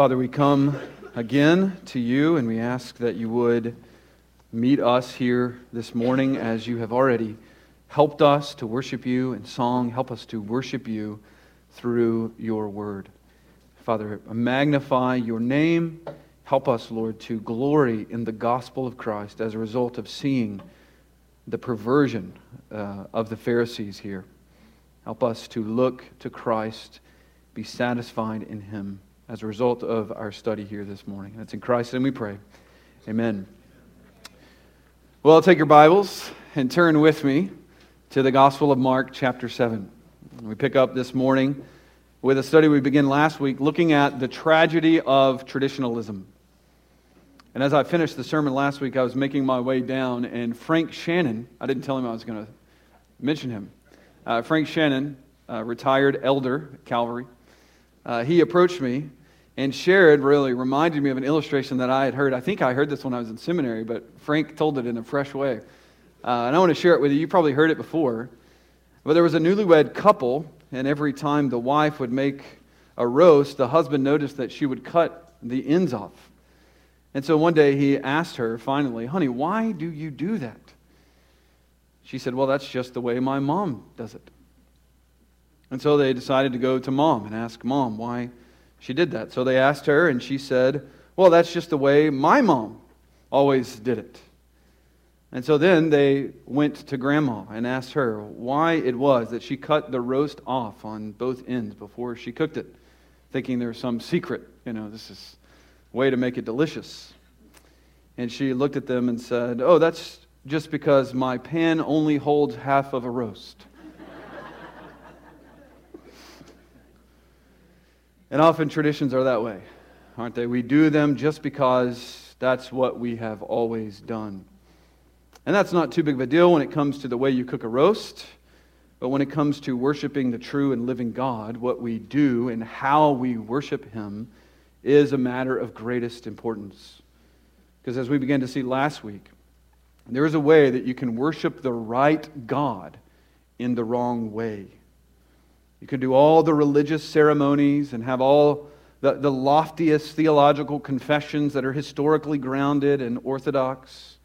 Father, we come again to you and we ask that you would meet us here this morning as you have already helped us to worship you in song. Help us to worship you through your word. Father, magnify your name. Help us, Lord, to glory in the gospel of Christ as a result of seeing the perversion uh, of the Pharisees here. Help us to look to Christ, be satisfied in him as a result of our study here this morning. That's in Christ, and we pray. Amen. Well, I'll take your Bibles and turn with me to the Gospel of Mark, chapter 7. We pick up this morning with a study we began last week looking at the tragedy of traditionalism. And as I finished the sermon last week, I was making my way down, and Frank Shannon, I didn't tell him I was going to mention him. Uh, Frank Shannon, uh, retired elder at Calvary, uh, he approached me and shared, really reminded me of an illustration that I had heard. I think I heard this when I was in seminary, but Frank told it in a fresh way. Uh, and I want to share it with you. You probably heard it before. But there was a newlywed couple, and every time the wife would make a roast, the husband noticed that she would cut the ends off. And so one day he asked her, finally, Honey, why do you do that? She said, Well, that's just the way my mom does it. And so they decided to go to mom and ask mom why she did that. So they asked her, and she said, Well, that's just the way my mom always did it. And so then they went to grandma and asked her why it was that she cut the roast off on both ends before she cooked it, thinking there was some secret, you know, this is a way to make it delicious. And she looked at them and said, Oh, that's just because my pan only holds half of a roast. And often traditions are that way, aren't they? We do them just because that's what we have always done. And that's not too big of a deal when it comes to the way you cook a roast. But when it comes to worshiping the true and living God, what we do and how we worship Him is a matter of greatest importance. Because as we began to see last week, there is a way that you can worship the right God in the wrong way. You can do all the religious ceremonies and have all the, the loftiest theological confessions that are historically grounded and orthodox.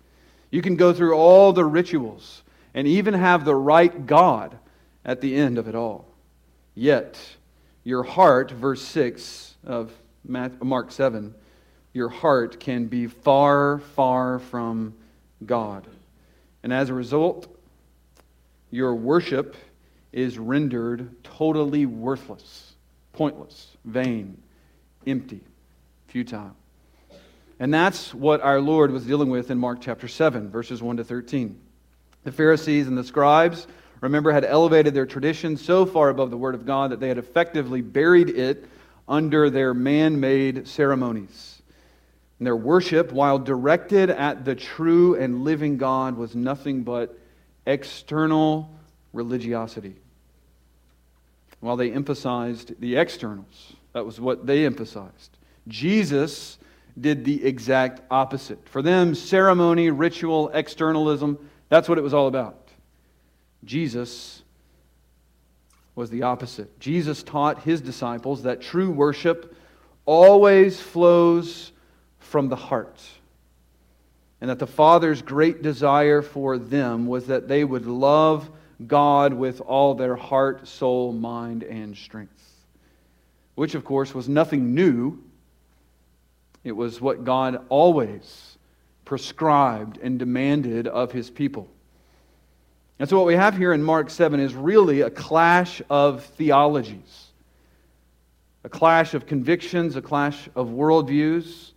You can go through all the rituals and even have the right God at the end of it all. Yet, your heart, verse 6 of Mark 7, your heart can be far, far from God. And as a result, your worship is rendered totally worthless, pointless, vain, empty, futile. And that's what our Lord was dealing with in Mark chapter 7, verses 1 to 13. The Pharisees and the scribes, remember, had elevated their tradition so far above the Word of God that they had effectively buried it under their man made ceremonies. And their worship, while directed at the true and living God, was nothing but external religiosity. While they emphasized the externals, that was what they emphasized. Jesus did the exact opposite. For them, ceremony, ritual, externalism, that's what it was all about. Jesus was the opposite. Jesus taught his disciples that true worship always flows from the heart. And that the Father's great desire for them was that they would love God with all their heart, soul, mind, and strength. Which, of course, was nothing new. It was what God always prescribed and demanded of his people. And so, what we have here in Mark 7 is really a clash of theologies, a clash of convictions, a clash of worldviews.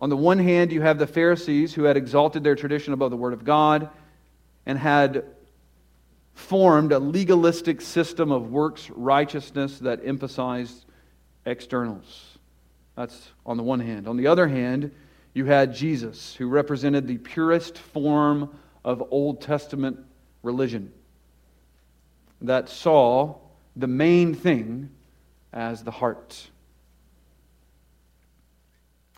On the one hand, you have the Pharisees who had exalted their tradition above the Word of God and had formed a legalistic system of works righteousness that emphasized externals. That's on the one hand. On the other hand, you had Jesus, who represented the purest form of Old Testament religion that saw the main thing as the heart.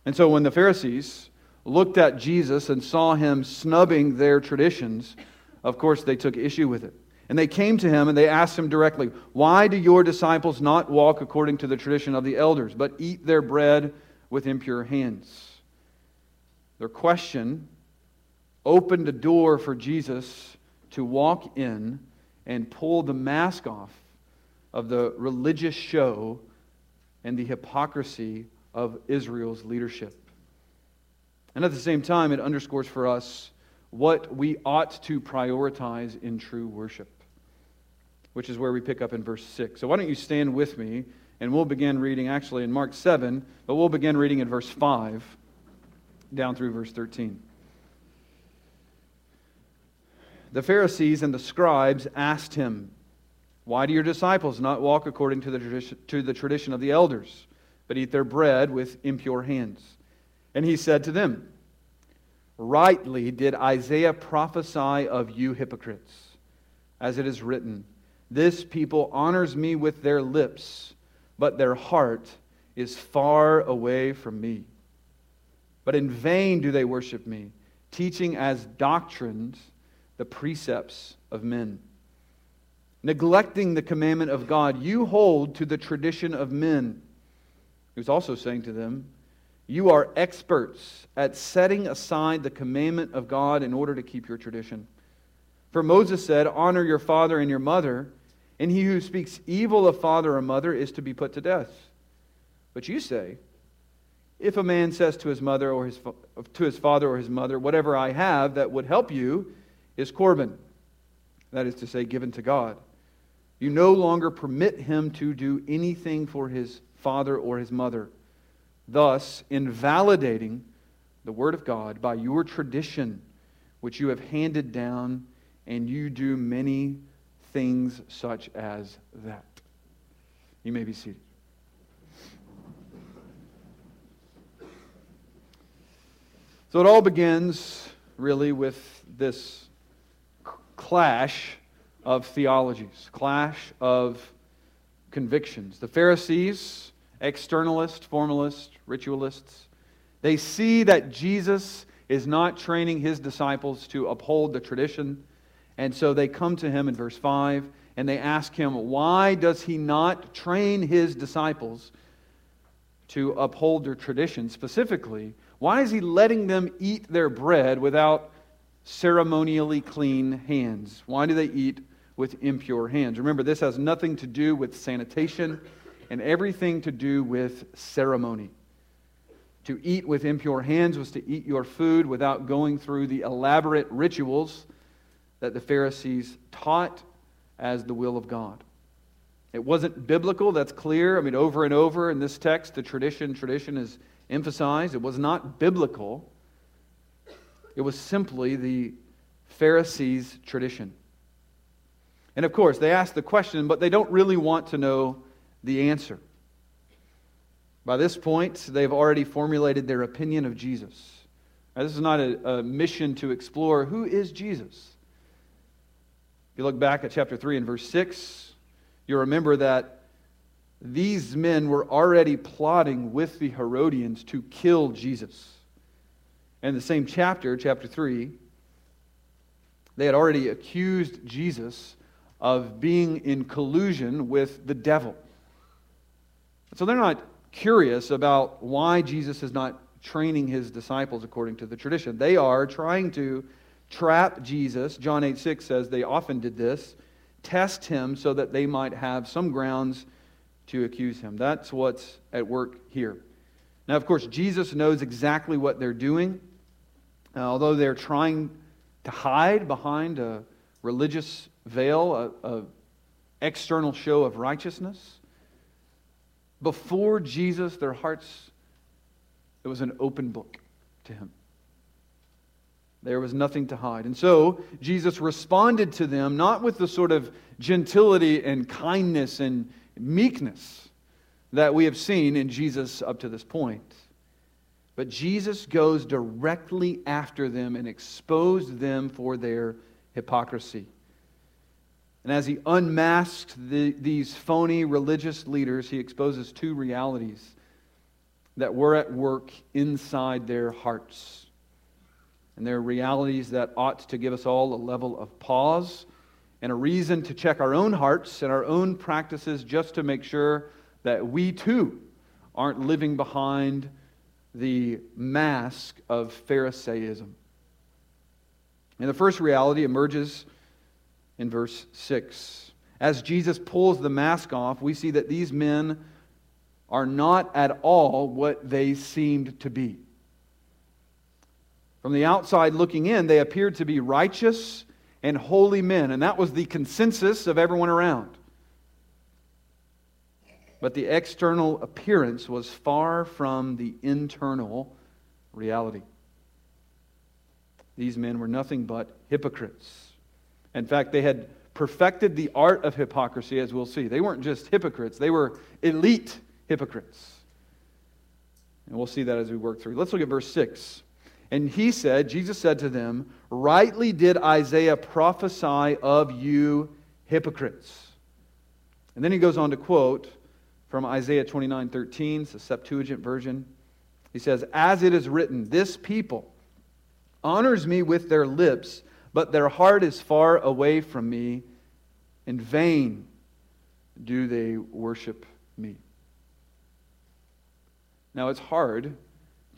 And so when the Pharisees looked at Jesus and saw him snubbing their traditions, of course they took issue with it. And they came to him and they asked him directly, Why do your disciples not walk according to the tradition of the elders, but eat their bread with impure hands? Their question opened a door for Jesus to walk in and pull the mask off of the religious show and the hypocrisy of Israel's leadership. And at the same time, it underscores for us what we ought to prioritize in true worship which is where we pick up in verse 6. So why don't you stand with me and we'll begin reading actually in Mark 7, but we'll begin reading in verse 5 down through verse 13. The Pharisees and the scribes asked him, Why do your disciples not walk according to the, tradition, to the tradition of the elders, but eat their bread with impure hands? And he said to them, Rightly did Isaiah prophesy of you hypocrites, as it is written, this people honors me with their lips, but their heart is far away from me. But in vain do they worship me, teaching as doctrines the precepts of men. Neglecting the commandment of God, you hold to the tradition of men. He was also saying to them, You are experts at setting aside the commandment of God in order to keep your tradition. For Moses said, Honor your father and your mother and he who speaks evil of father or mother is to be put to death. But you say, if a man says to his mother or his, to his father or his mother, whatever I have that would help you is Corban, that is to say, given to God. You no longer permit him to do anything for his father or his mother, thus invalidating the word of God by your tradition, which you have handed down, and you do many things such as that. You may be seated. So it all begins really with this clash of theologies, clash of convictions. The Pharisees, externalists, formalists, ritualists, they see that Jesus is not training his disciples to uphold the tradition and so they come to him in verse 5 and they ask him, Why does he not train his disciples to uphold their tradition? Specifically, why is he letting them eat their bread without ceremonially clean hands? Why do they eat with impure hands? Remember, this has nothing to do with sanitation and everything to do with ceremony. To eat with impure hands was to eat your food without going through the elaborate rituals that the Pharisees taught as the will of God. It wasn't biblical, that's clear. I mean, over and over in this text, the tradition, tradition is emphasized. It was not biblical, it was simply the Pharisees' tradition. And of course, they ask the question, but they don't really want to know the answer. By this point, they've already formulated their opinion of Jesus. Now, this is not a, a mission to explore who is Jesus you look back at chapter 3 and verse 6, you'll remember that these men were already plotting with the Herodians to kill Jesus. In the same chapter, chapter 3, they had already accused Jesus of being in collusion with the devil. So they're not curious about why Jesus is not training his disciples according to the tradition. They are trying to trap Jesus. John 8 6 says they often did this, test him so that they might have some grounds to accuse him. That's what's at work here. Now, of course, Jesus knows exactly what they're doing. Uh, although they're trying to hide behind a religious veil, a, a external show of righteousness, before Jesus, their hearts, it was an open book to him. There was nothing to hide. And so Jesus responded to them not with the sort of gentility and kindness and meekness that we have seen in Jesus up to this point. But Jesus goes directly after them and exposed them for their hypocrisy. And as he unmasked the, these phony religious leaders, he exposes two realities that were at work inside their hearts. And there are realities that ought to give us all a level of pause and a reason to check our own hearts and our own practices just to make sure that we too aren't living behind the mask of Pharisaism. And the first reality emerges in verse 6. As Jesus pulls the mask off, we see that these men are not at all what they seemed to be. From the outside looking in, they appeared to be righteous and holy men, and that was the consensus of everyone around. But the external appearance was far from the internal reality. These men were nothing but hypocrites. In fact, they had perfected the art of hypocrisy, as we'll see. They weren't just hypocrites, they were elite hypocrites. And we'll see that as we work through. Let's look at verse 6. And he said, Jesus said to them, Rightly did Isaiah prophesy of you hypocrites. And then he goes on to quote from Isaiah 29 13, it's a Septuagint version. He says, As it is written, this people honors me with their lips, but their heart is far away from me. In vain do they worship me. Now, it's hard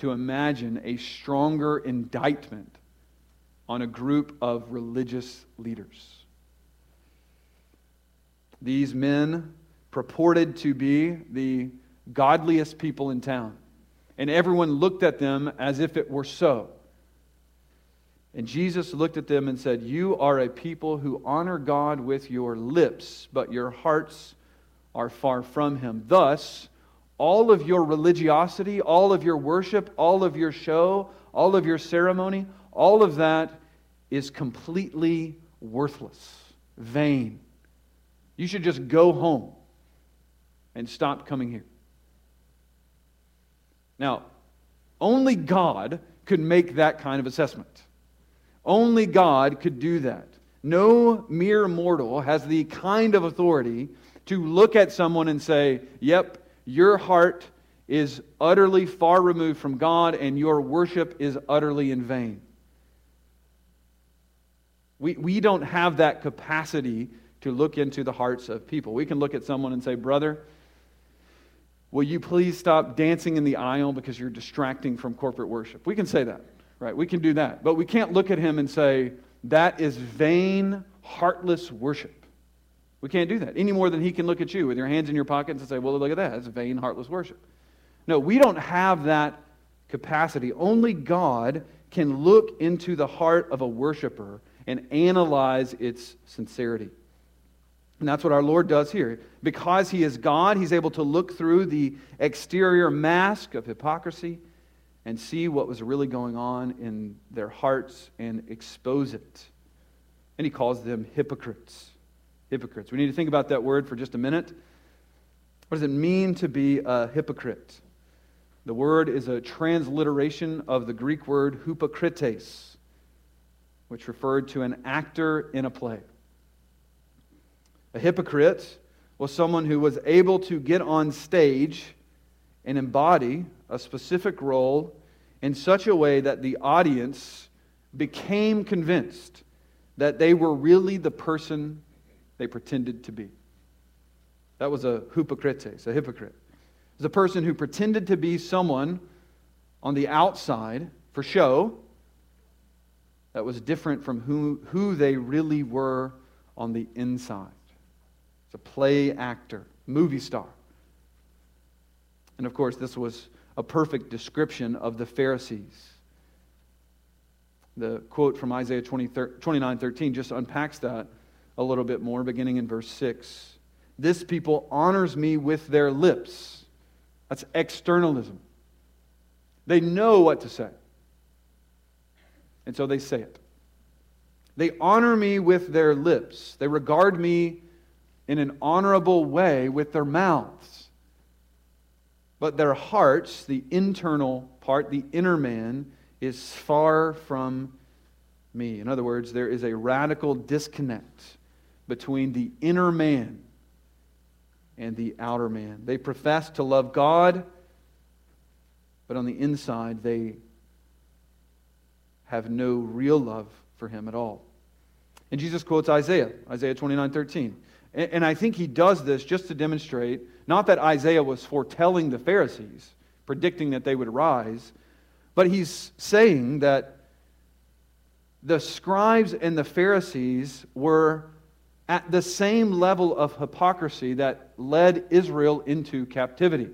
to imagine a stronger indictment on a group of religious leaders. These men purported to be the godliest people in town, and everyone looked at them as if it were so. And Jesus looked at them and said, You are a people who honor God with your lips, but your hearts are far from Him. Thus, all of your religiosity, all of your worship, all of your show, all of your ceremony, all of that is completely worthless, vain. You should just go home and stop coming here. Now, only God could make that kind of assessment. Only God could do that. No mere mortal has the kind of authority to look at someone and say, Yep, your heart is utterly far removed from God and your worship is utterly in vain. We, we don't have that capacity to look into the hearts of people. We can look at someone and say, Brother, will you please stop dancing in the aisle because you're distracting from corporate worship? We can say that, right? We can do that. But we can't look at him and say, That is vain, heartless worship. We can't do that any more than he can look at you with your hands in your pockets and say, Well, look at that. That's vain, heartless worship. No, we don't have that capacity. Only God can look into the heart of a worshiper and analyze its sincerity. And that's what our Lord does here. Because He is God, He's able to look through the exterior mask of hypocrisy and see what was really going on in their hearts and expose it. And He calls them hypocrites hypocrites. We need to think about that word for just a minute. What does it mean to be a hypocrite? The word is a transliteration of the Greek word hypokrites, which referred to an actor in a play. A hypocrite was someone who was able to get on stage and embody a specific role in such a way that the audience became convinced that they were really the person they pretended to be. That was a hypocrites, a hypocrite. It was a person who pretended to be someone on the outside for show that was different from who, who they really were on the inside. It's a play actor, movie star. And of course, this was a perfect description of the Pharisees. The quote from Isaiah 20, 29 13 just unpacks that a little bit more, beginning in verse 6. This people honors me with their lips. That's externalism. They know what to say. And so they say it. They honor me with their lips. They regard me in an honorable way with their mouths. But their hearts, the internal part, the inner man, is far from me. In other words, there is a radical disconnect between the inner man and the outer man. They profess to love God, but on the inside, they have no real love for Him at all. And Jesus quotes Isaiah, Isaiah 29 13. And, I think he does this just to demonstrate not that Isaiah was foretelling the Pharisees, predicting that they would rise, but he's saying that the scribes and the Pharisees were at the same level of hypocrisy that led Israel into captivity.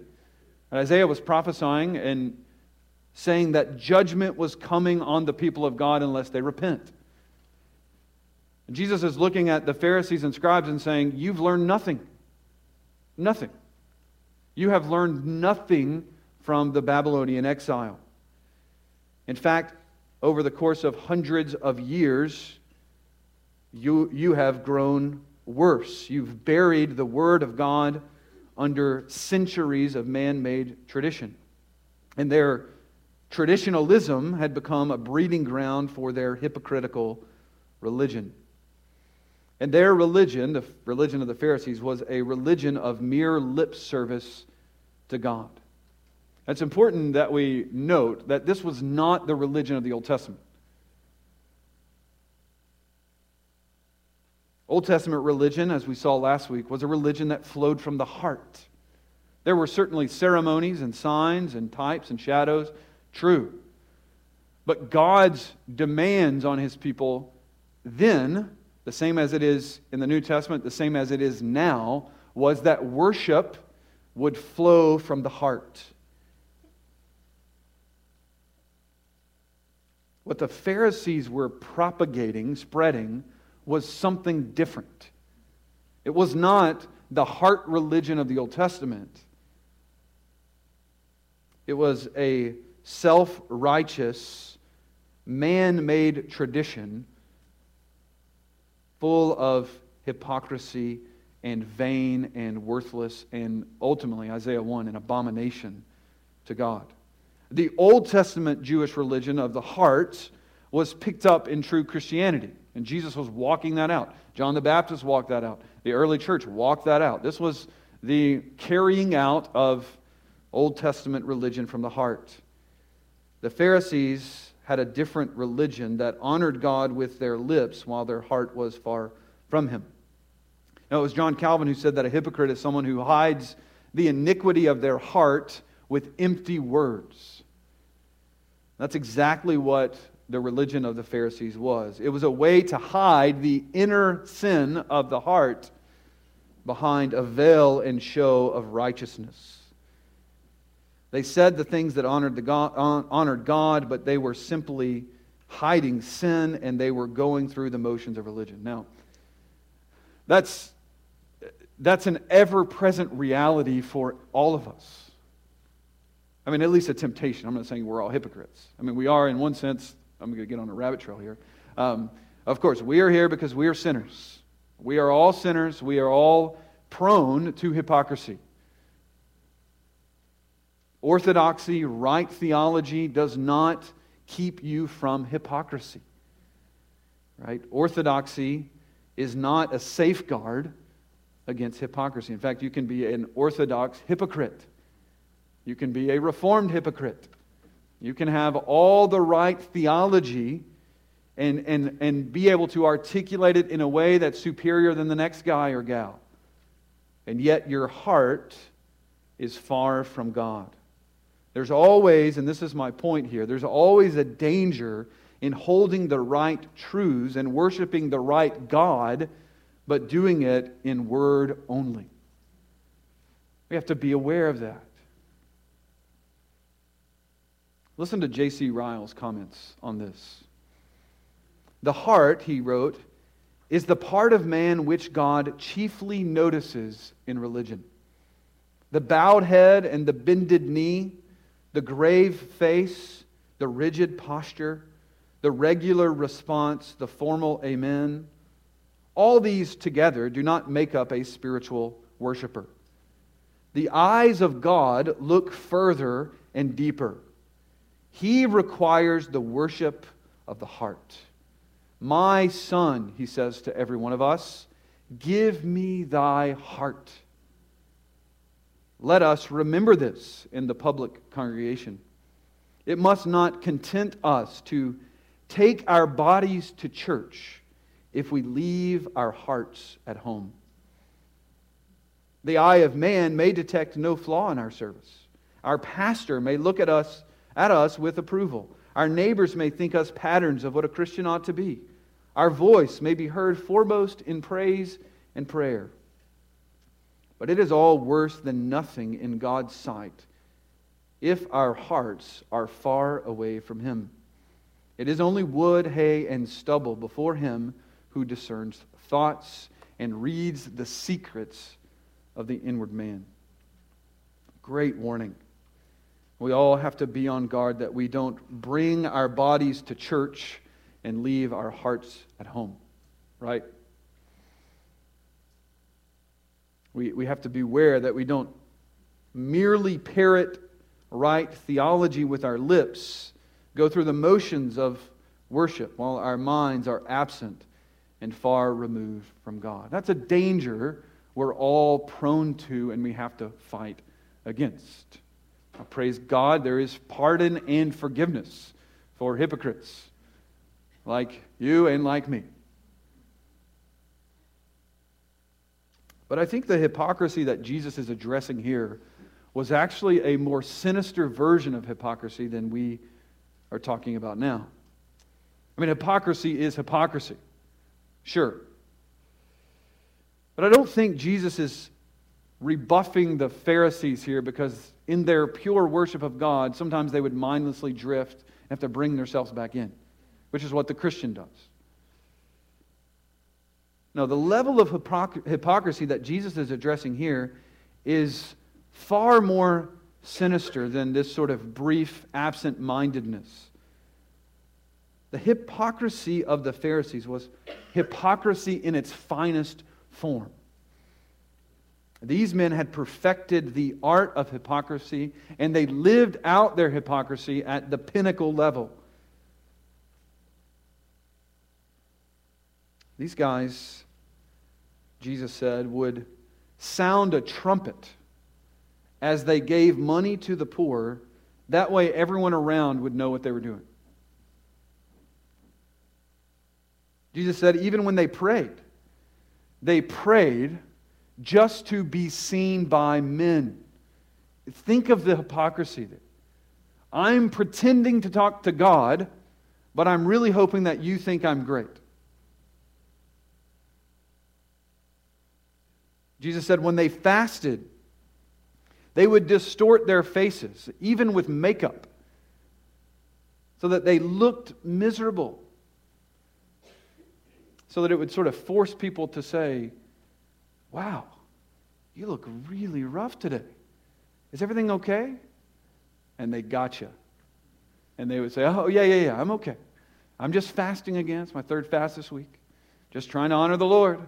And Isaiah was prophesying and saying that judgment was coming on the people of God unless they repent. And Jesus is looking at the Pharisees and scribes and saying, You've learned nothing. Nothing. You have learned nothing from the Babylonian exile. In fact, over the course of hundreds of years, you, you have grown worse. You've buried the Word of God under centuries of man made tradition. And their traditionalism had become a breeding ground for their hypocritical religion. And their religion, the religion of the Pharisees, was a religion of mere lip service to God. It's important that we note that this was not the religion of the Old Testament. Old Testament religion, as we saw last week, was a religion that flowed from the heart. There were certainly ceremonies and signs and types and shadows, true. But God's demands on his people then, the same as it is in the New Testament, the same as it is now, was that worship would flow from the heart. What the Pharisees were propagating, spreading, was something different. It was not the heart religion of the Old Testament. It was a self righteous, man made tradition full of hypocrisy and vain and worthless and ultimately, Isaiah 1, an abomination to God. The Old Testament Jewish religion of the heart was picked up in true Christianity. And Jesus was walking that out. John the Baptist walked that out. The early church walked that out. This was the carrying out of Old Testament religion from the heart. The Pharisees had a different religion that honored God with their lips while their heart was far from Him. Now, it was John Calvin who said that a hypocrite is someone who hides the iniquity of their heart with empty words. That's exactly what the religion of the Pharisees was. It was a way to hide the inner sin of the heart behind a veil and show of righteousness. They said the things that honored, the God, honored God, but they were simply hiding sin and they were going through the motions of religion. Now, that's, that's an ever present reality for all of us. I mean, at least a temptation. I'm not saying we're all hypocrites. I mean, we are in one sense. I'm going to get on a rabbit trail here. Um, of course, we are here because we are sinners. We are all sinners. We are all prone to hypocrisy. Orthodoxy, right theology does not keep you from hypocrisy. Right? Orthodoxy is not a safeguard against hypocrisy. In fact, you can be an orthodox hypocrite. You can be a reformed hypocrite. You can have all the right theology and, and, and be able to articulate it in a way that's superior than the next guy or gal. And yet your heart is far from God. There's always, and this is my point here, there's always a danger in holding the right truths and worshiping the right God, but doing it in word only. We have to be aware of that. Listen to J.C. Ryle's comments on this. The heart, he wrote, is the part of man which God chiefly notices in religion. The bowed head and the bended knee, the grave face, the rigid posture, the regular response, the formal amen, all these together do not make up a spiritual worshiper. The eyes of God look further and deeper. He requires the worship of the heart. My son, he says to every one of us, give me thy heart. Let us remember this in the public congregation. It must not content us to take our bodies to church if we leave our hearts at home. The eye of man may detect no flaw in our service. Our pastor may look at us at us with approval. Our neighbors may think us patterns of what a Christian ought to be. Our voice may be heard foremost in praise and prayer. But it is all worse than nothing in God's sight if our hearts are far away from Him. It is only wood, hay, and stubble before Him who discerns thoughts and reads the secrets of the inward man. Great warning. We all have to be on guard that we don't bring our bodies to church and leave our hearts at home, right? We, we have to beware that we don't merely parrot right theology with our lips, go through the motions of worship while our minds are absent and far removed from God. That's a danger we're all prone to and we have to fight against. Now, praise God, there is pardon and forgiveness for hypocrites like you and like me. But I think the hypocrisy that Jesus is addressing here was actually a more sinister version of hypocrisy than we are talking about now. I mean, hypocrisy is hypocrisy. Sure. But I don't think Jesus is rebuffing the Pharisees here because in their pure worship of God, sometimes they would mindlessly drift and have to bring themselves back in, which is what the Christian does. No, the level of hypocrisy that Jesus is addressing here is far more sinister than this sort of brief absent mindedness the hypocrisy of the Pharisees was hypocrisy in its finest form. These men had perfected the art of hypocrisy, and they lived out their hypocrisy at the pinnacle level. These guys, Jesus said, would sound a trumpet as they gave money to the poor. That way, everyone around would know what they were doing. Jesus said, even when they prayed, they prayed just to be seen by men. Think of the hypocrisy there. I'm pretending to talk to God, but I'm really hoping that you think I'm great. Jesus said when they fasted, they would distort their faces, even with makeup, so that they looked miserable so that it would sort of force people to say, Wow, you look really rough today. Is everything okay? And they got you. And they would say, Oh, yeah, yeah, yeah, I'm okay. I'm just fasting again. It's my third fast this week. Just trying to honor the Lord. It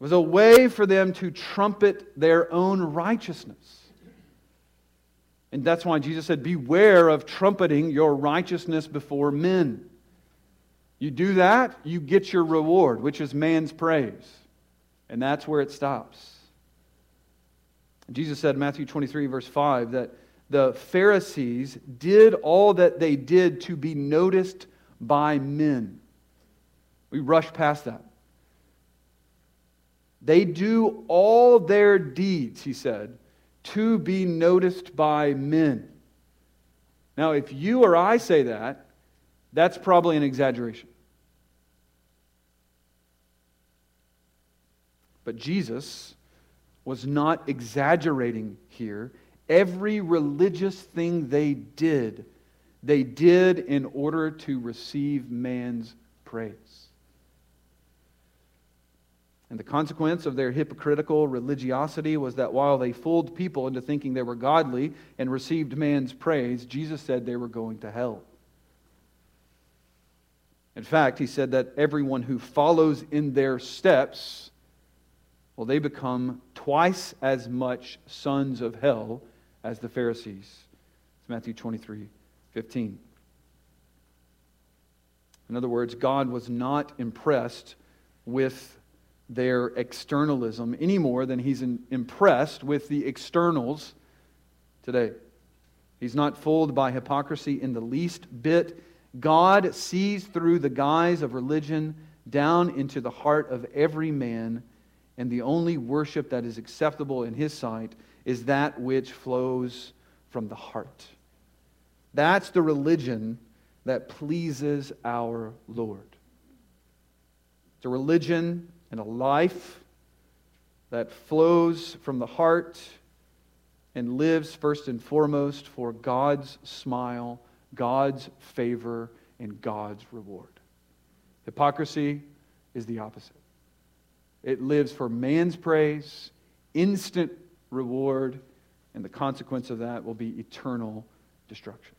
was a way for them to trumpet their own righteousness. And that's why Jesus said, Beware of trumpeting your righteousness before men. You do that, you get your reward, which is man's praise. And that's where it stops. Jesus said in Matthew 23, verse 5, that the Pharisees did all that they did to be noticed by men. We rush past that. They do all their deeds, he said, to be noticed by men. Now, if you or I say that, that's probably an exaggeration. But Jesus was not exaggerating here. Every religious thing they did, they did in order to receive man's praise. And the consequence of their hypocritical religiosity was that while they fooled people into thinking they were godly and received man's praise, Jesus said they were going to hell. In fact, he said that everyone who follows in their steps, well, they become twice as much sons of hell as the Pharisees. It's Matthew 23 15. In other words, God was not impressed with their externalism any more than he's impressed with the externals today. He's not fooled by hypocrisy in the least bit God sees through the guise of religion down into the heart of every man, and the only worship that is acceptable in his sight is that which flows from the heart. That's the religion that pleases our Lord. It's a religion and a life that flows from the heart and lives first and foremost for God's smile, God's favor, and God's reward. Hypocrisy is the opposite. It lives for man's praise, instant reward, and the consequence of that will be eternal destruction.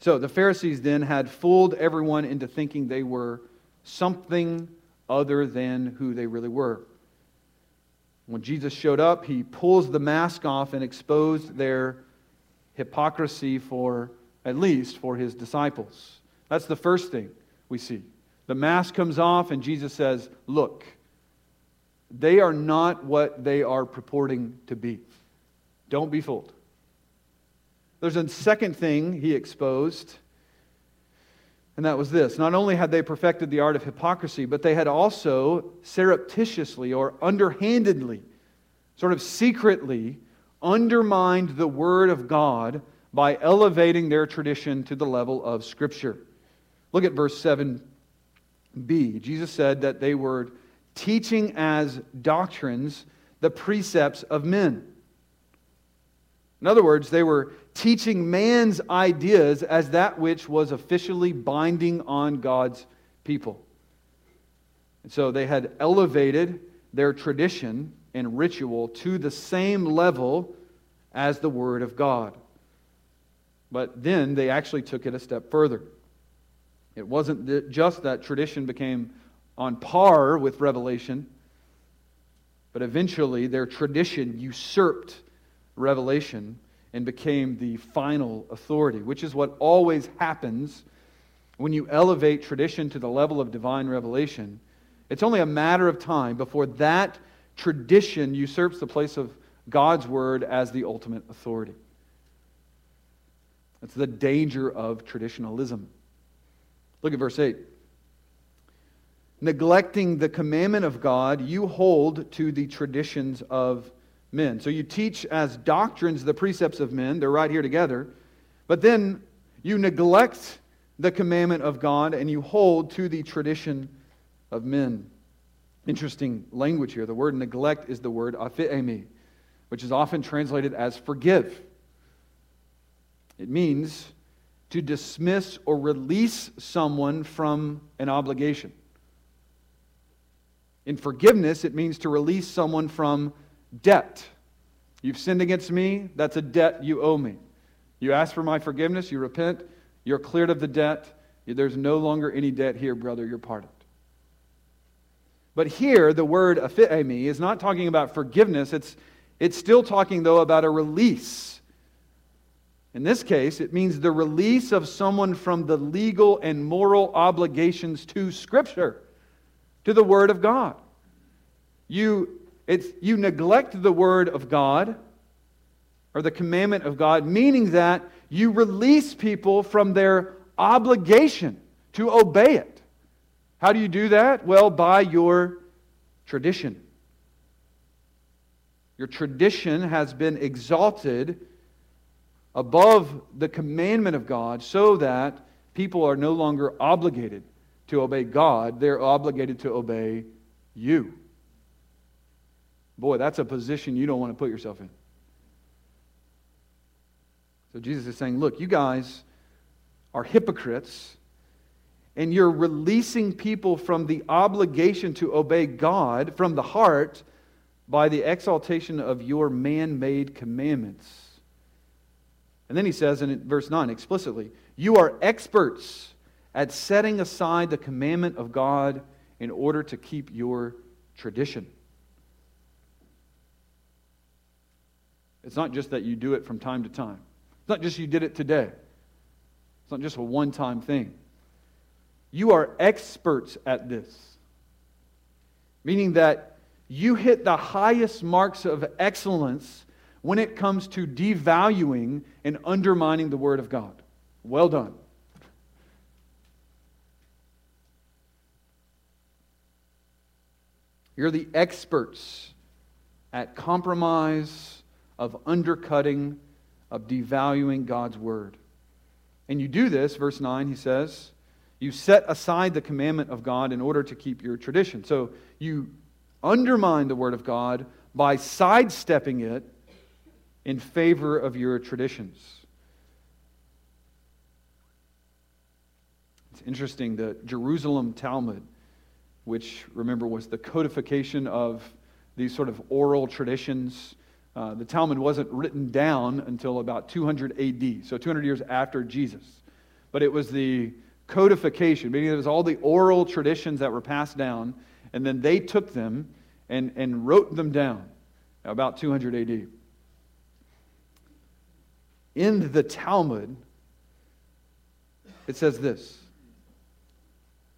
So the Pharisees then had fooled everyone into thinking they were something other than who they really were. When Jesus showed up, he pulls the mask off and exposed their hypocrisy for, at least, for his disciples. That's the first thing we see. The mask comes off, and Jesus says, Look, they are not what they are purporting to be. Don't be fooled. There's a second thing he exposed, and that was this. Not only had they perfected the art of hypocrisy, but they had also surreptitiously or underhandedly, sort of secretly, undermined the Word of God by elevating their tradition to the level of Scripture. Look at verse 7b. Jesus said that they were teaching as doctrines the precepts of men. In other words, they were teaching man's ideas as that which was officially binding on God's people. And so they had elevated their tradition and ritual to the same level as the Word of God. But then they actually took it a step further. It wasn't just that tradition became on par with revelation, but eventually their tradition usurped revelation and became the final authority, which is what always happens when you elevate tradition to the level of divine revelation. It's only a matter of time before that tradition usurps the place of God's word as the ultimate authority. That's the danger of traditionalism. Look at verse 8. Neglecting the commandment of God, you hold to the traditions of men. So you teach as doctrines the precepts of men, they're right here together, but then you neglect the commandment of God and you hold to the tradition of men. Interesting language here. The word neglect is the word aphiemi, which is often translated as forgive. It means to dismiss or release someone from an obligation. In forgiveness, it means to release someone from debt. You've sinned against me, that's a debt you owe me. You ask for my forgiveness, you repent, you're cleared of the debt. There's no longer any debt here, brother, you're pardoned. But here, the word aphiemi is not talking about forgiveness, it's, it's still talking, though, about a release. In this case, it means the release of someone from the legal and moral obligations to Scripture, to the Word of God. You it's you neglect the word of God or the commandment of God, meaning that you release people from their obligation to obey it. How do you do that? Well, by your tradition. Your tradition has been exalted above the commandment of God so that people are no longer obligated to obey God, they're obligated to obey you. Boy, that's a position you don't want to put yourself in. So Jesus is saying, look, you guys are hypocrites, and you're releasing people from the obligation to obey God from the heart by the exaltation of your man made commandments. And then he says in verse 9 explicitly, You are experts at setting aside the commandment of God in order to keep your tradition. It's not just that you do it from time to time. It's not just you did it today. It's not just a one time thing. You are experts at this, meaning that you hit the highest marks of excellence when it comes to devaluing and undermining the Word of God. Well done. You're the experts at compromise, of undercutting, of devaluing God's Word. And you do this, verse 9, he says, you set aside the commandment of God in order to keep your tradition. So you undermine the word of God by sidestepping it in favor of your traditions. It's interesting the Jerusalem Talmud, which remember was the codification of these sort of oral traditions. Uh, the Talmud wasn't written down until about 200 AD, so 200 years after Jesus. But it was the codification, meaning it was all the oral traditions that were passed down, and then they took them and, and wrote them down about 200 AD. In the Talmud, it says this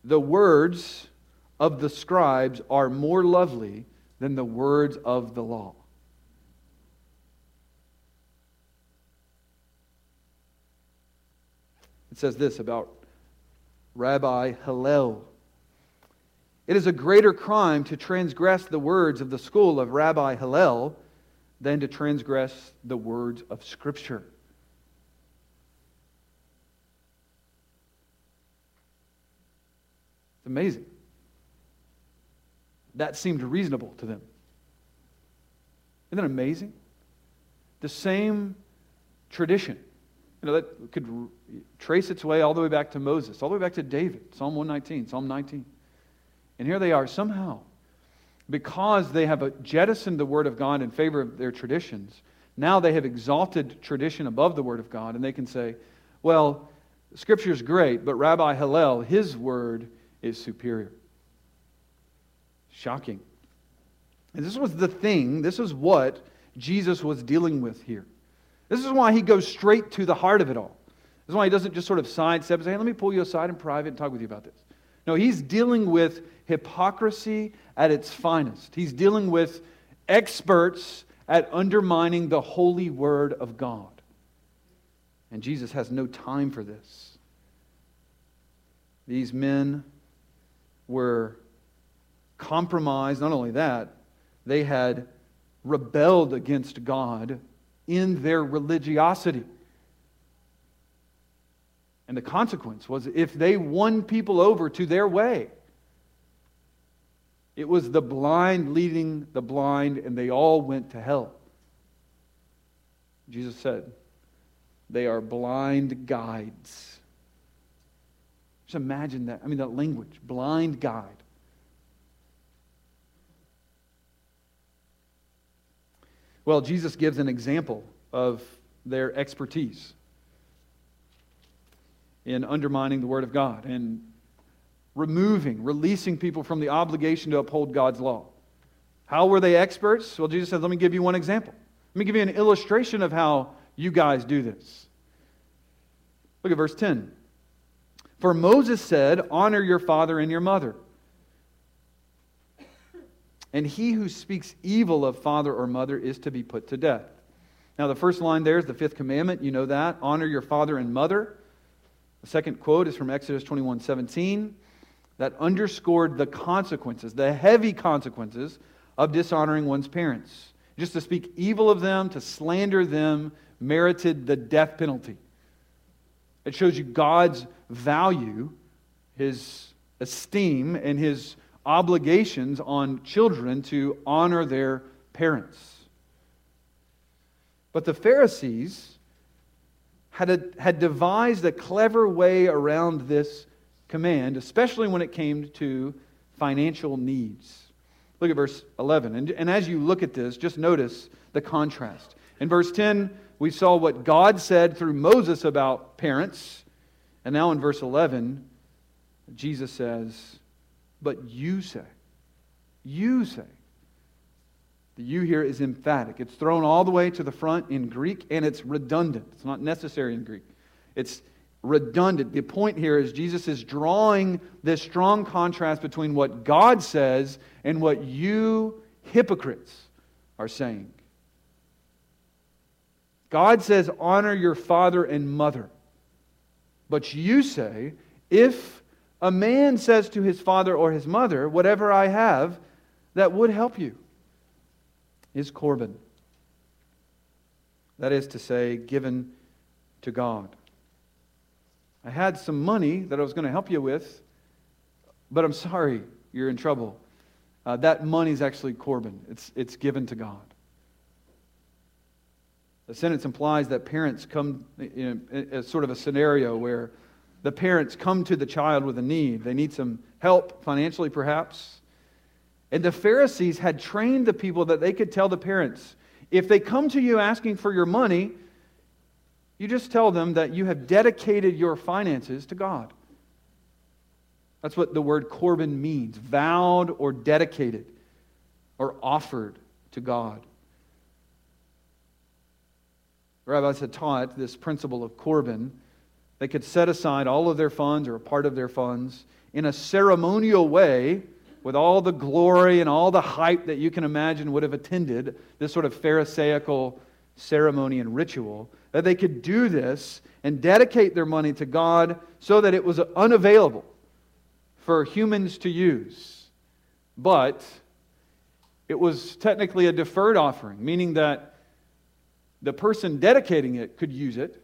The words of the scribes are more lovely than the words of the law. It says this about Rabbi Hillel. It is a greater crime to transgress the words of the school of Rabbi Hillel than to transgress the words of Scripture. It's amazing. That seemed reasonable to them. Isn't that amazing? The same tradition you know, that could trace its way all the way back to Moses, all the way back to David, Psalm 119, Psalm 19. And here they are, somehow, because they have uh, jettisoned the Word of God in favor of their traditions, now they have exalted tradition above the Word of God, and they can say, well, Scripture is great, but Rabbi Hillel, his word is superior. Shocking. And this was the thing, this is what Jesus was dealing with here. This is why he goes straight to the heart of it all. This is why he doesn't just sort of sidestep and say, hey, let me pull you aside in private and talk with you about this. No, he's dealing with hypocrisy at its finest. He's dealing with experts at undermining the holy word of God. And Jesus has no time for this. These men were compromised. Not only that, they had rebelled against God in their religiosity. And the consequence was if they won people over to their way, it was the blind leading the blind, and they all went to hell. Jesus said, they are blind guides. Just imagine that. I mean, that language blind guide. Well, Jesus gives an example of their expertise in undermining the Word of God and removing, releasing people from the obligation to uphold God's law. How were they experts? Well, Jesus said, Let me give you one example. Let me give you an illustration of how you guys do this. Look at verse 10. For Moses said, Honor your father and your mother and he who speaks evil of father or mother is to be put to death. Now, the first line there is the fifth commandment. You know that. Honor your father and mother. The second quote is from Exodus 21 17. That underscored the consequences, the heavy consequences of dishonoring one's parents. Just to speak evil of them, to slander them, merited the death penalty. It shows you God's value, his esteem, and his obligations on children to honor their parents. But the Pharisees had, a, had devised a clever way around this command, especially when it came to financial needs. Look at verse 11. And, and as you look at this, just notice the contrast. In verse 10, we saw what God said through Moses about parents. And now in verse 11, Jesus says, but you say. You say. The you here is emphatic. It's thrown all the way to the front in Greek, and it's redundant. It's not necessary in Greek. It's redundant. The point here is Jesus is drawing this strong contrast between what God says and what you hypocrites are saying. God says, honor your father and mother. But you say, if a man says to his father or his mother, Whatever I have, that would help you is Corban. That is to say, given to God. I had some money that I was going to help you with, but I'm sorry, you're in trouble. Uh, that money is actually Corban, it's, it's given to God. The sentence implies that parents come in a, sort of a scenario where the parents come to the child with a need. They need some help financially, perhaps. And the Pharisees had trained the people that they could tell the parents if they come to you asking for your money, you just tell them that you have dedicated your finances to God. That's what the word Corban means vowed or dedicated or offered to God. rabbis had taught this principle of Corban. They could set aside all of their funds or a part of their funds in a ceremonial way with all the glory and all the hype that you can imagine would have attended this sort of Pharisaical ceremony and ritual, that they could do this and dedicate their money to God so that it was unavailable for humans to use. But it was technically a deferred offering, meaning that the person dedicating it could use it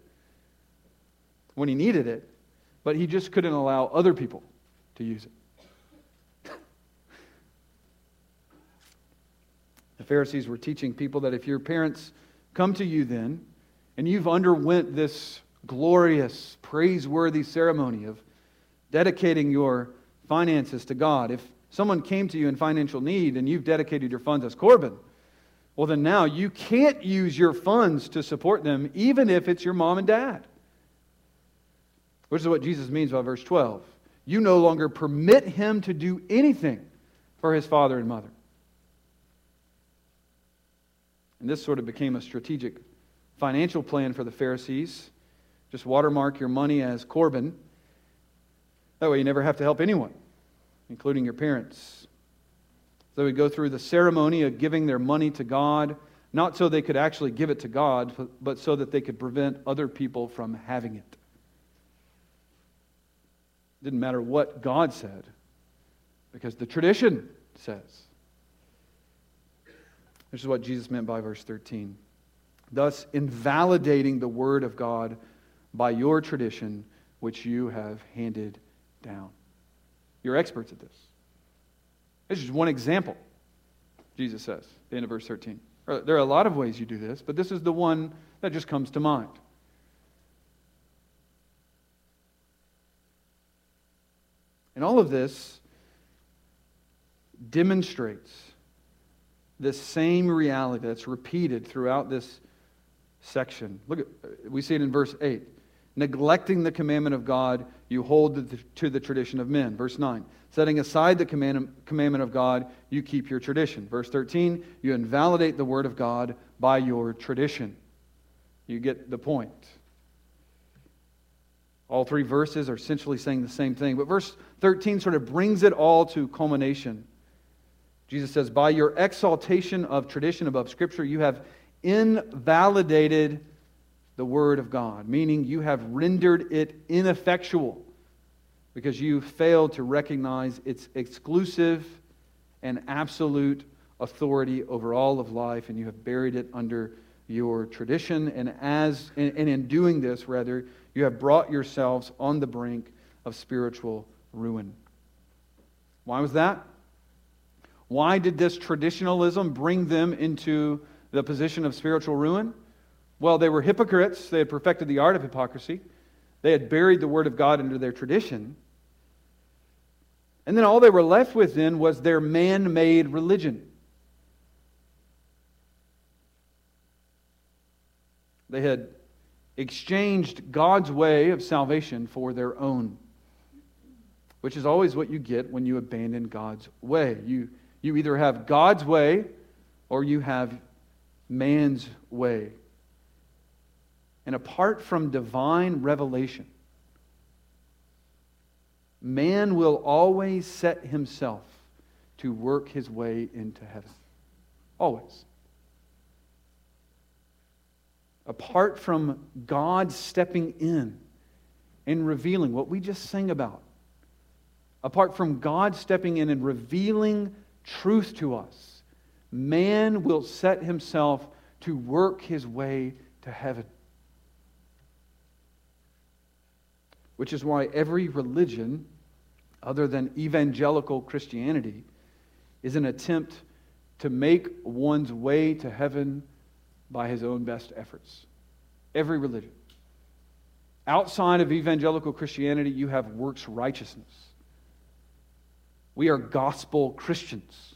when he needed it, but he just couldn't allow other people to use it. The Pharisees were teaching people that if your parents come to you then, and you've underwent this glorious, praiseworthy ceremony of dedicating your finances to God, if someone came to you in financial need and you've dedicated your funds as Corban, well, then now you can't use your funds to support them, even if it's your mom and dad. Which is what Jesus means by verse 12. You no longer permit him to do anything for his father and mother. And this sort of became a strategic financial plan for the Pharisees. Just watermark your money as Corban. That way you never have to help anyone, including your parents. So we go through the ceremony of giving their money to God, not so they could actually give it to God, but so that they could prevent other people from having it. It didn't matter what God said, because the tradition says. This is what Jesus meant by verse 13. Thus, invalidating the word of God by your tradition, which you have handed down. You're experts at this. This is one example, Jesus says, the end of verse 13. There are a lot of ways you do this, but this is the one that just comes to mind. And all of this demonstrates this same reality that's repeated throughout this section. Look, at, we see it in verse 8. Neglecting the commandment of God, you hold to the tradition of men. Verse 9. Setting aside the commandment of God, you keep your tradition. Verse 13. You invalidate the word of God by your tradition. You get the point. All three verses are essentially saying the same thing. But verse 13 sort of brings it all to culmination. Jesus says, By your exaltation of tradition above Scripture, you have invalidated the Word of God, meaning you have rendered it ineffectual because you failed to recognize its exclusive and absolute authority over all of life, and you have buried it under your tradition. And, as, and in doing this, rather, you have brought yourselves on the brink of spiritual ruin. Why was that? Why did this traditionalism bring them into the position of spiritual ruin? Well, they were hypocrites. They had perfected the art of hypocrisy. They had buried the Word of God into their tradition. And then all they were left with then was their man made religion. They had exchanged God's way of salvation for their own, which is always what you get when you abandon God's way. You you either have God's way or you have man's way. And apart from divine revelation, man will always set himself to work his way into heaven. Always. Apart from God stepping in and revealing what we just sang about, apart from God stepping in and revealing truth to us. Man will set himself to work his way to heaven. Which is why every religion, other than evangelical Christianity, is an attempt to make one's way to heaven by his own best efforts. Every religion. Outside of evangelical Christianity, you have works righteousness. We are gospel Christians.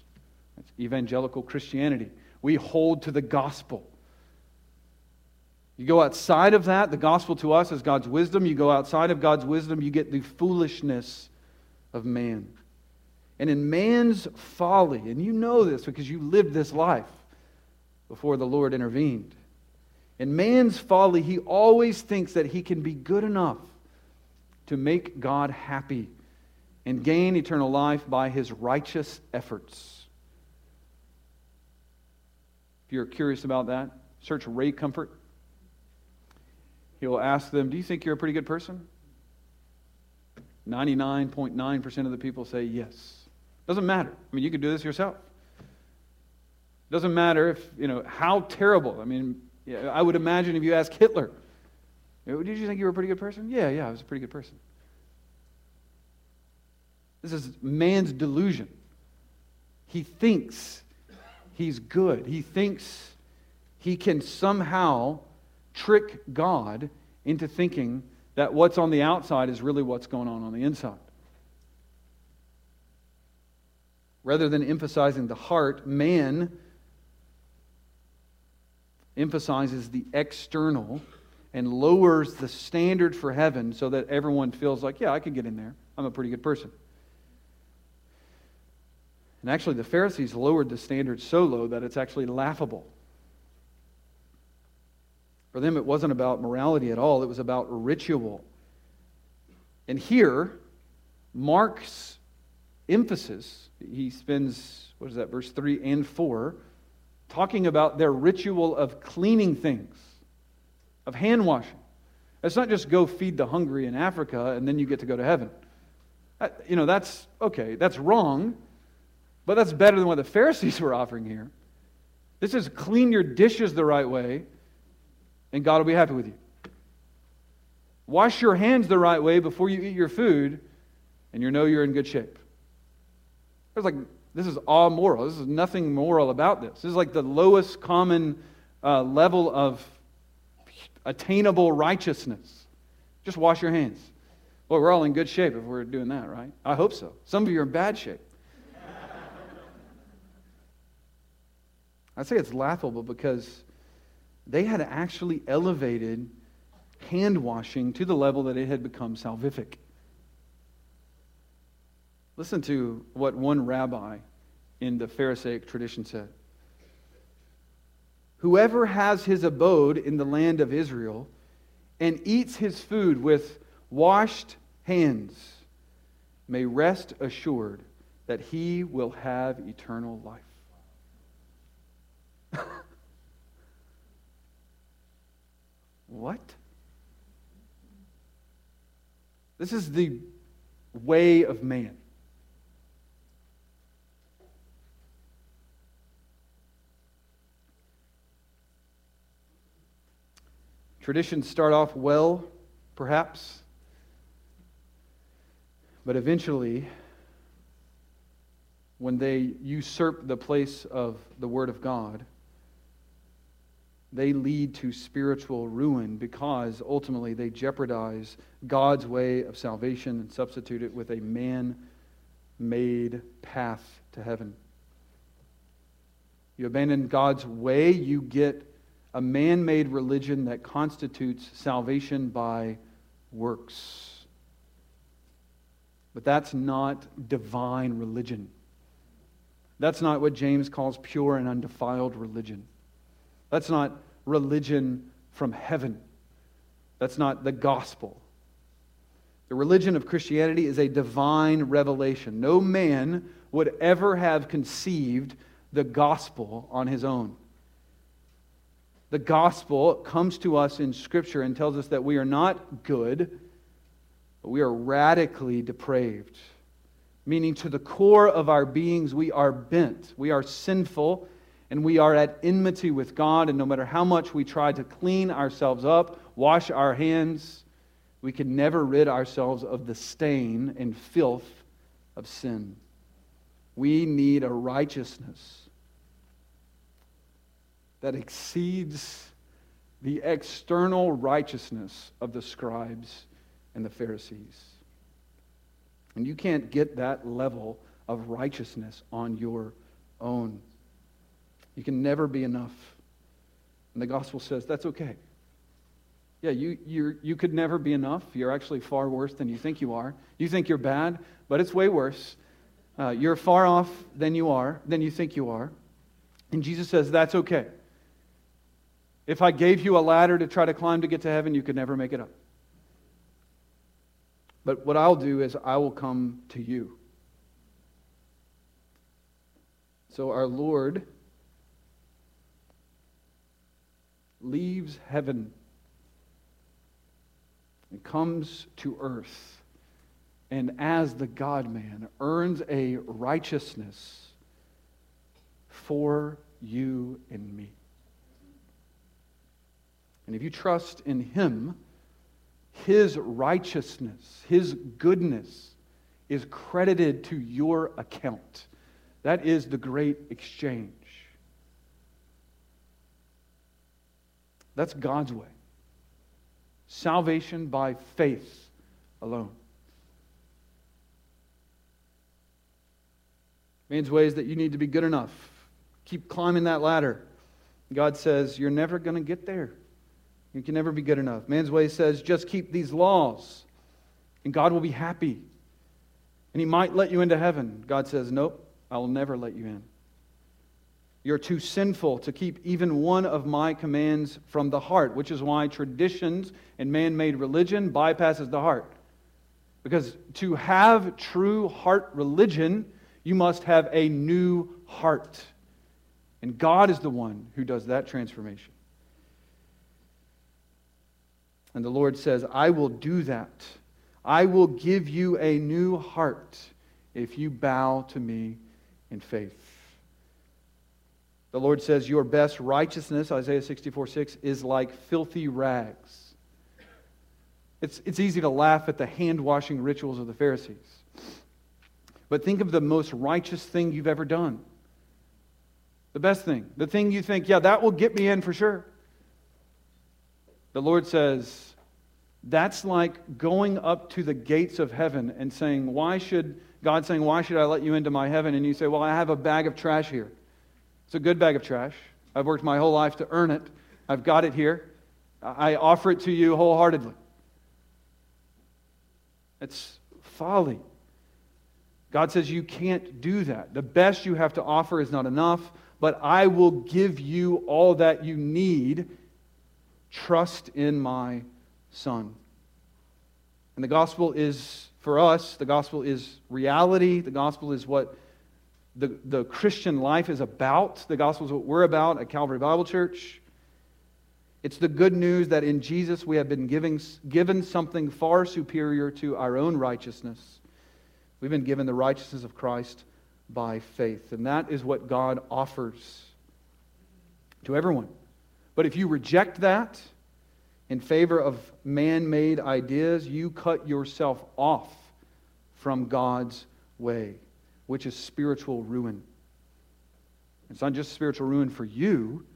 That's evangelical Christianity. We hold to the gospel. You go outside of that, the gospel to us is God's wisdom. You go outside of God's wisdom, you get the foolishness of man. And in man's folly, and you know this because you lived this life before the Lord intervened. In man's folly, he always thinks that he can be good enough to make God happy and gain eternal life by his righteous efforts. If you're curious about that, search Ray Comfort. He'll ask them, Do you think you're a pretty good person? 99.9% of the people say yes. Doesn't matter. I mean, you could do this yourself. Doesn't matter if, you know, how terrible. I mean, I would imagine if you ask Hitler, did you think you were a pretty good person? Yeah, yeah, I was a pretty good person. This is man's delusion. He thinks he's good. He thinks he can somehow trick God into thinking that what's on the outside is really what's going on on the inside. Rather than emphasizing the heart, man emphasizes the external and lowers the standard for heaven so that everyone feels like, yeah, I could get in there. I'm a pretty good person. And actually, the Pharisees lowered the standard so low that it's actually laughable. For them, it wasn't about morality at all, it was about ritual. And here, Mark's emphasis, he spends, what is that, verse 3 and 4, talking about their ritual of cleaning things, of hand washing. It's not just go feed the hungry in Africa and then you get to go to heaven. Uh, you know, that's okay, that's wrong, but that's better than what the Pharisees were offering here. This is clean your dishes the right way, and God will be happy with you. Wash your hands the right way before you eat your food, and you know you're in good shape. It's like, this is all moral. This is nothing moral about this. This is like the lowest common uh, level of attainable righteousness. Just wash your hands. Well, we're all in good shape if we're doing that, right? I hope so. Some of you are in bad shape. I'd say it's laughable because they had actually elevated hand washing to the level that it had become salvific. Listen to what one rabbi in the Pharisaic tradition said Whoever has his abode in the land of Israel and eats his food with washed hands may rest assured that he will have eternal life. what? This is the way of man. Traditions start off well, perhaps, but eventually, when they usurp the place of the Word of God, they lead to spiritual ruin because ultimately they jeopardize God's way of salvation and substitute it with a man made path to heaven. You abandon God's way, you get a man made religion that constitutes salvation by works. But that's not divine religion. That's not what James calls pure and undefiled religion. That's not religion from heaven. That's not the gospel. The religion of Christianity is a divine revelation. No man would ever have conceived the gospel on his own the gospel comes to us in Scripture and tells us that we are not good, but we are radically depraved. meaning to the core of our beings, we are bent. We are sinful and we are at enmity with God. And no matter how much we try to clean ourselves up, wash our hands, we can never rid ourselves of the stain and filth of sin. We need a righteousness that exceeds the external righteousness of the scribes and the Pharisees. And you can't get that level of righteousness on your own. You can never be enough. And the gospel says that's okay. Yeah, you, you you could never be enough. You're actually far worse than you think you are. You think you're bad, but it's way worse. Uh, you're far off than you are, than you think you are. And Jesus says that's okay. If I gave you a ladder to try to climb to get to heaven, you could never make it up. But what I'll do is I will come to you. So our Lord leaves heaven and comes to earth, and as the God man, earns a righteousness for you and me. And if you trust in Him, his righteousness, His goodness is credited to your account. That is the great exchange. That's God's way. Salvation by faith alone. Man's way is that you need to be good enough. Keep climbing that ladder. God says, You're never going to get there. You can never be good enough. Man's way says, just keep these laws, and God will be happy. And He might let you into heaven. God says, nope, I will never let you in. You're too sinful to keep even one of my commands from the heart, which is why traditions and man made religion bypasses the heart. Because to have true heart religion, you must have a new heart. And God is the one who does that transformation. And the Lord says, I will do that. I will give you a new heart if you bow to me in faith. The Lord says, Your best righteousness, Isaiah 64 6, is like filthy rags. It's, it's easy to laugh at the hand washing rituals of the Pharisees. But think of the most righteous thing you've ever done. The best thing. The thing you think, yeah, that will get me in for sure. The Lord says, that's like going up to the gates of heaven and saying, Why should God saying, Why should I let you into my heaven? And you say, Well, I have a bag of trash here. It's a good bag of trash. I've worked my whole life to earn it. I've got it here. I offer it to you wholeheartedly. It's folly. God says you can't do that. The best you have to offer is not enough, but I will give you all that you need Trust in my Son. And the gospel is, for us, the gospel is reality. The gospel is what the, the Christian life is about. The gospel is what we're about at Calvary Bible Church. It's the good news that in Jesus we have been giving, given something far superior to our own righteousness. We've been given the righteousness of Christ by faith. And that is what God offers to everyone. But if you reject that in favor of man made ideas, you cut yourself off from God's way, which is spiritual ruin. It's not just spiritual ruin for you,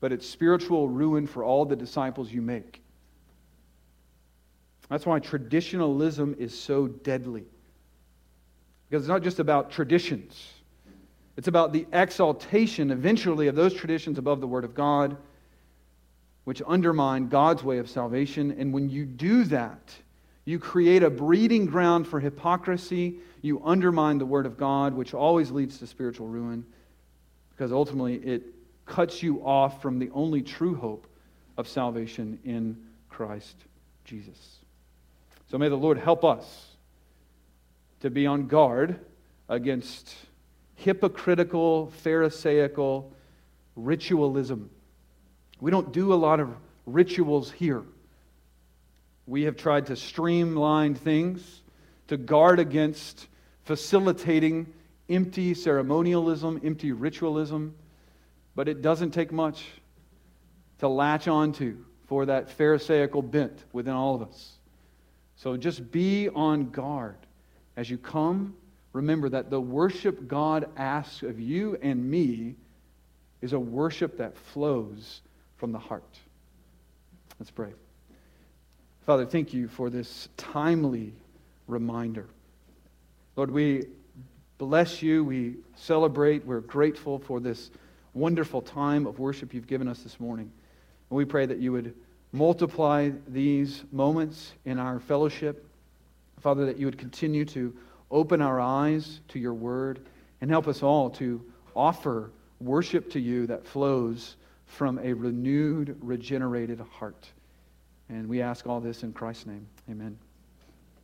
but it's spiritual ruin for all the disciples you make. That's why traditionalism is so deadly. Because it's not just about traditions, it's about the exaltation eventually of those traditions above the Word of God which undermine God's way of salvation. And when you do that, you create a breeding ground for hypocrisy. You undermine the Word of God, which always leads to spiritual ruin, because ultimately it cuts you off from the only true hope of salvation in Christ Jesus. So may the Lord help us to be on guard against hypocritical, Pharisaical ritualism we don't do a lot of rituals here. We have tried to streamline things to guard against facilitating empty ceremonialism, empty ritualism, but it doesn't take much to latch onto for that Pharisaical bent within all of us. So just be on guard as you come. Remember that the worship God asks of you and me is a worship that flows from the heart. Let's pray. Father, thank you for this timely reminder. Lord, we bless you. We celebrate. We're grateful for this wonderful time of worship you've given us this morning. And we pray that you would multiply these moments in our fellowship. Father, that you would continue to open our eyes to your word and help us all to offer worship to you that flows from a renewed, regenerated heart. And we ask all this in Christ's name. Amen.